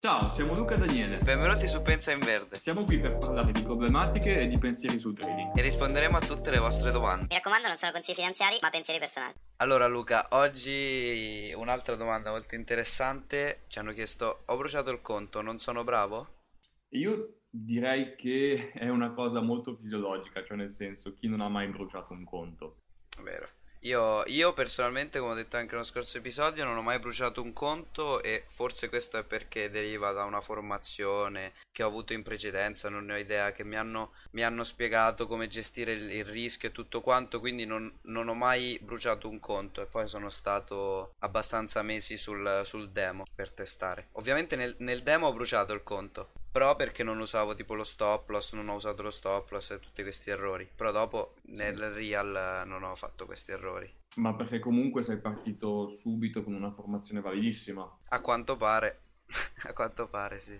Ciao, siamo Luca e Daniele. Benvenuti su Pensa in Verde Siamo qui per parlare di problematiche e di pensieri sul trading. e risponderemo a tutte le vostre domande. Mi raccomando, non sono consigli finanziari, ma pensieri personali. Allora Luca, oggi un'altra domanda molto interessante. Ci hanno chiesto, ho bruciato il conto, non sono bravo? Io direi che è una cosa molto fisiologica, cioè nel senso, chi non ha mai bruciato un conto? Vero. Io, io personalmente, come ho detto anche nello scorso episodio, non ho mai bruciato un conto e forse questo è perché deriva da una formazione che ho avuto in precedenza, non ne ho idea, che mi hanno, mi hanno spiegato come gestire il, il rischio e tutto quanto, quindi non, non ho mai bruciato un conto e poi sono stato abbastanza mesi sul, sul demo per testare. Ovviamente nel, nel demo ho bruciato il conto, però perché non usavo tipo lo stop loss, non ho usato lo stop loss e tutti questi errori. Però dopo nel real non ho fatto questi errori. Ma perché comunque sei partito subito con una formazione validissima. A quanto pare, a quanto pare sì.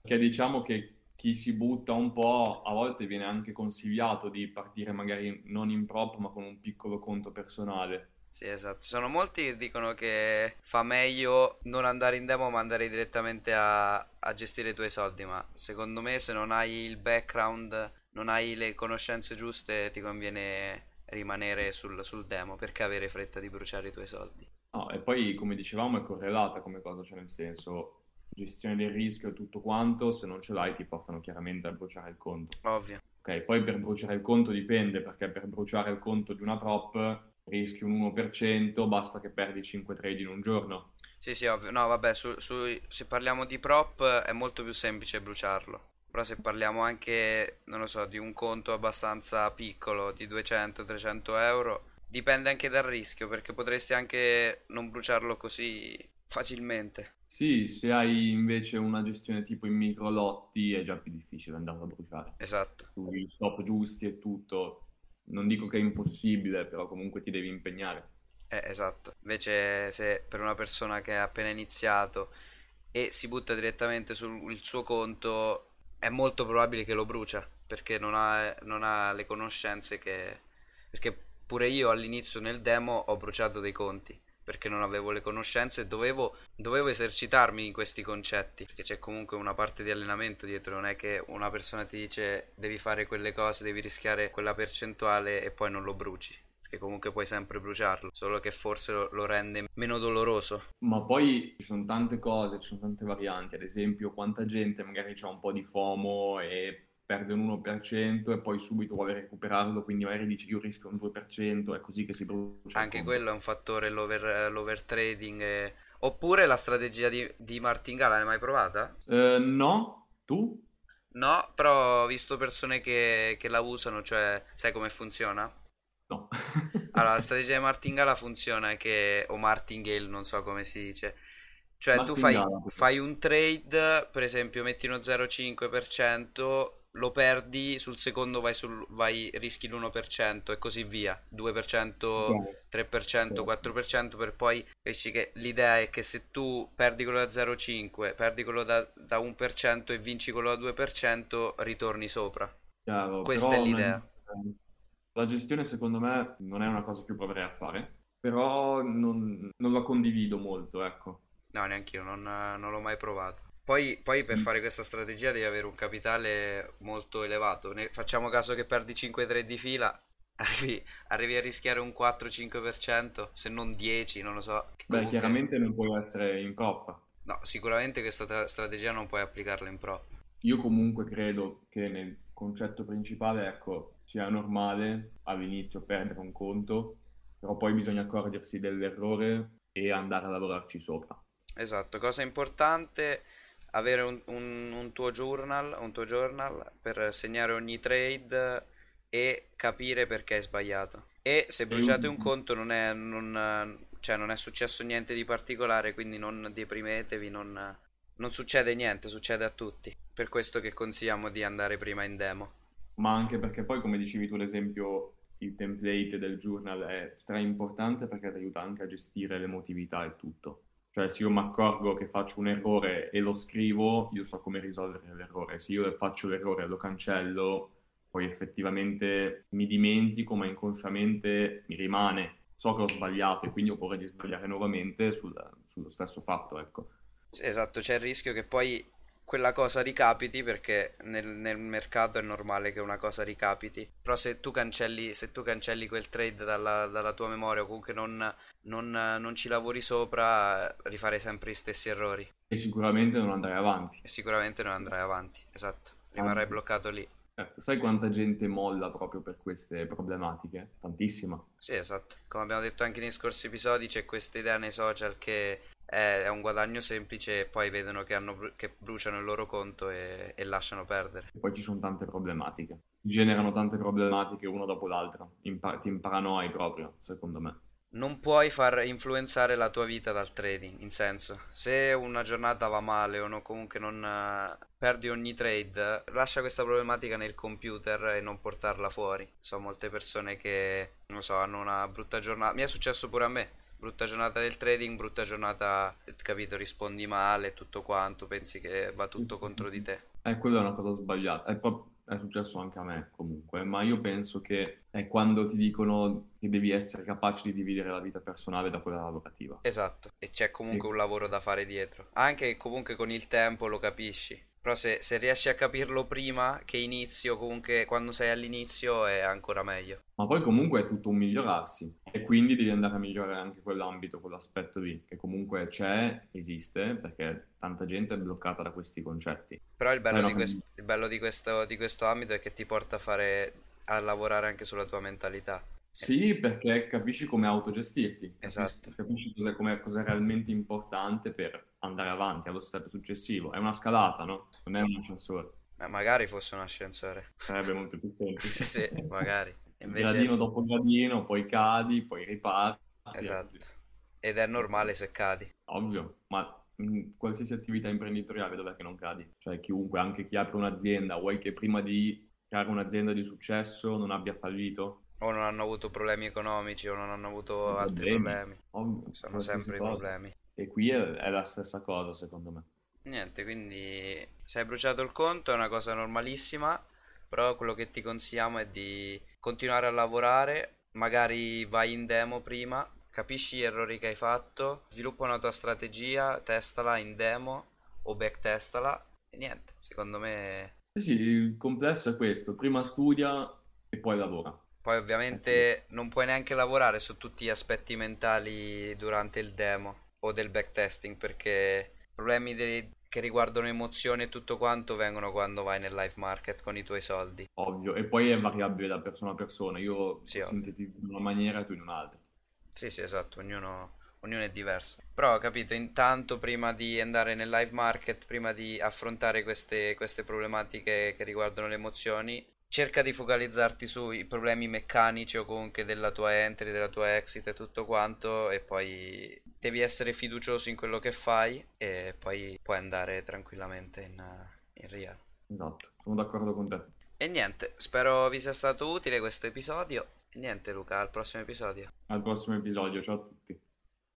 Perché diciamo che chi si butta un po', a volte viene anche consigliato di partire magari non in prop, ma con un piccolo conto personale. Sì, esatto. Ci sono molti che dicono che fa meglio non andare in demo ma andare direttamente a, a gestire i tuoi soldi, ma secondo me se non hai il background, non hai le conoscenze giuste, ti conviene rimanere sul, sul demo perché avere fretta di bruciare i tuoi soldi. No, e poi come dicevamo è correlata come cosa, cioè nel senso, gestione del rischio e tutto quanto, se non ce l'hai ti portano chiaramente a bruciare il conto. Ovvio. Ok, poi per bruciare il conto dipende, perché per bruciare il conto di una prop rischi un 1%, basta che perdi 5 trade in un giorno. Sì, sì, ovvio. No, vabbè, su- su- se parliamo di prop è molto più semplice bruciarlo. Però se parliamo anche, non lo so, di un conto abbastanza piccolo, di 200-300 euro, dipende anche dal rischio, perché potresti anche non bruciarlo così facilmente. Sì, se hai invece una gestione tipo in micro lotti è già più difficile andarlo a bruciare. Esatto. Tu gli stop giusti e tutto, non dico che è impossibile, però comunque ti devi impegnare. Eh, esatto. Invece se per una persona che ha appena iniziato e si butta direttamente sul suo conto, è molto probabile che lo brucia, perché non ha, non ha le conoscenze che... Perché pure io all'inizio nel demo ho bruciato dei conti, perché non avevo le conoscenze e dovevo, dovevo esercitarmi in questi concetti, perché c'è comunque una parte di allenamento dietro, non è che una persona ti dice devi fare quelle cose, devi rischiare quella percentuale e poi non lo bruci. Perché comunque puoi sempre bruciarlo, solo che forse lo, lo rende meno doloroso. Ma poi ci sono tante cose, ci sono tante varianti, ad esempio quanta gente magari ha un po' di FOMO e perde un 1% e poi subito vuole recuperarlo, quindi magari dici io rischio un 2%, è così che si brucia il Anche quello è un fattore, l'over, l'overtrading. e- Oppure la strategia di, di martingala, l'hai mai provata? Eh, no? Tu? No, però ho visto persone che, che la usano, cioè, sai come funziona? No. Allora, la strategia di martingala funziona che, o martingale, non so come si dice. Cioè, tu fai, fai un trade, per esempio, metti uno 0,5%, lo perdi, sul secondo vai, sul, vai rischi l'1% e così via. 2%, Ok. 3%, 4% per poi capisci che l'idea è che se tu perdi quello da 0,5, perdi quello da, da 1% e vinci quello da 2%, ritorni sopra. Chiaro, Questa è l'idea. non- la gestione secondo me non è una cosa che proverei a fare, però non, non la condivido molto, ecco. No, neanche io, non, non l'ho mai provato. Poi, poi per Mm. fare questa strategia devi avere un capitale molto elevato. Ne- facciamo caso che perdi 5 trade di fila, arrivi, arrivi a rischiare un 4-5%, se non 10, non lo so. Beh, comunque- chiaramente non puoi essere in prop. No, sicuramente questa tra- strategia non puoi applicarla in pro. Io comunque credo che nel concetto principale, ecco, sia normale all'inizio perdere un conto, però poi bisogna accorgersi dell'errore e andare a lavorarci sopra. Esatto, cosa importante, avere un, un- un tuo journal, un tuo journal per segnare ogni trade e capire perché hai sbagliato. E se bruciate un conto non è, non, cioè non è successo niente di particolare, quindi non deprimetevi, non, non succede niente, succede a tutti. Per questo che consigliamo di andare prima in demo. Ma anche perché poi, come dicevi tu, ad esempio, il template del journal è stra importante perché ti aiuta anche a gestire l'emotività e tutto. Cioè, se io mi accorgo che faccio un errore e lo scrivo, io so come risolvere l'errore. Se io faccio l'errore e lo cancello, poi effettivamente mi dimentico, ma inconsciamente mi rimane. So che ho sbagliato e quindi ho paura di sbagliare nuovamente sul- sullo stesso fatto, ecco. Esatto, c'è il rischio che poi quella cosa ricapiti perché nel, nel, mercato è normale che una cosa ricapiti. Però se tu cancelli, se tu cancelli quel trade dalla, dalla tua memoria o comunque non, non, non, ci lavori sopra, rifarei sempre gli stessi errori. E sicuramente non andrai avanti. E sicuramente non andrai avanti, esatto. Rimarrai Anzi. bloccato lì. Certo, sai quanta gente molla proprio per queste problematiche? Tantissima. Sì, esatto. Come abbiamo detto anche nei scorsi episodi, c'è questa idea nei social che è, un guadagno semplice e poi vedono che, hanno, che bruciano il loro conto e, e lasciano perdere. E poi ci sono tante problematiche. Generano tante problematiche una dopo l'altra. Impa- ti imparanoia proprio, secondo me non puoi far influenzare la tua vita dal trading, in senso, se una giornata va male o no, comunque non uh, perdi ogni trade, lascia questa problematica nel computer e non portarla fuori. So molte persone che, non so, hanno una brutta giornata. Mi è successo pure a me. Brutta giornata del trading, brutta giornata, capito, rispondi male, tutto quanto, pensi che va tutto contro di te. Eh, quella è una cosa sbagliata. È proprio è successo anche a me comunque, ma io penso che è quando ti dicono che devi essere capace di dividere la vita personale da quella lavorativa. Esatto, e c'è comunque e... un lavoro da fare dietro. Anche comunque con il tempo lo capisci. Però se, se, riesci a capirlo prima che inizio, comunque quando sei all'inizio è ancora meglio. Ma poi comunque è tutto un migliorarsi e quindi devi andare a migliorare anche quell'ambito, quell'aspetto lì, che comunque c'è, esiste, perché tanta gente è bloccata da questi concetti. Però il bello, di, quest- il bello di, questo, di questo ambito è che ti porta a fare a lavorare anche sulla tua mentalità. Sì, perché capisci come autogestirti, esatto. capisci cos'è, cos'è realmente importante per andare avanti allo step successivo. È una scalata, no? Non è un ascensore. Ma magari fosse un ascensore. Sarebbe molto più semplice. sì, magari. Invece... Gradino dopo gradino, poi cadi, poi riparti. Esatto. Ed è normale se cadi. Ovvio, ma in qualsiasi attività imprenditoriale dov'è che non cadi? Cioè chiunque, anche chi apre un'azienda, vuoi che prima di creare un'azienda di successo non abbia fallito? O non hanno avuto problemi economici o non hanno avuto altri problemi. Ovvio, Sono sempre i problemi. E qui è, è, la stessa cosa, secondo me. Niente, quindi se hai bruciato il conto è una cosa normalissima, però quello che ti consigliamo è di continuare a lavorare, magari vai in demo prima, capisci gli errori che hai fatto, sviluppa una tua strategia, testala in demo o backtestala e niente, secondo me... Sì, sì, il complesso è questo, prima studia e poi lavora. Poi ovviamente non puoi neanche lavorare su tutti gli aspetti mentali durante il demo o del backtesting perché problemi dei, che riguardano emozioni e tutto quanto vengono quando vai nel live market con i tuoi soldi. Ovvio, e poi è variabile da persona a persona, io sì, sintetizzo in una maniera e tu in un'altra. Sì, sì, esatto, ognuno, ognuno è diverso. Però ho capito, intanto prima di andare nel live market, prima di affrontare queste, queste problematiche che riguardano le emozioni, cerca di focalizzarti sui problemi meccanici o comunque della tua entry, della tua exit e tutto quanto e poi devi essere fiducioso in quello che fai e poi puoi andare tranquillamente in, in real. Esatto, sono d'accordo con te. E niente, spero vi sia stato utile questo episodio. E niente Luca, al prossimo episodio. Al prossimo episodio, ciao.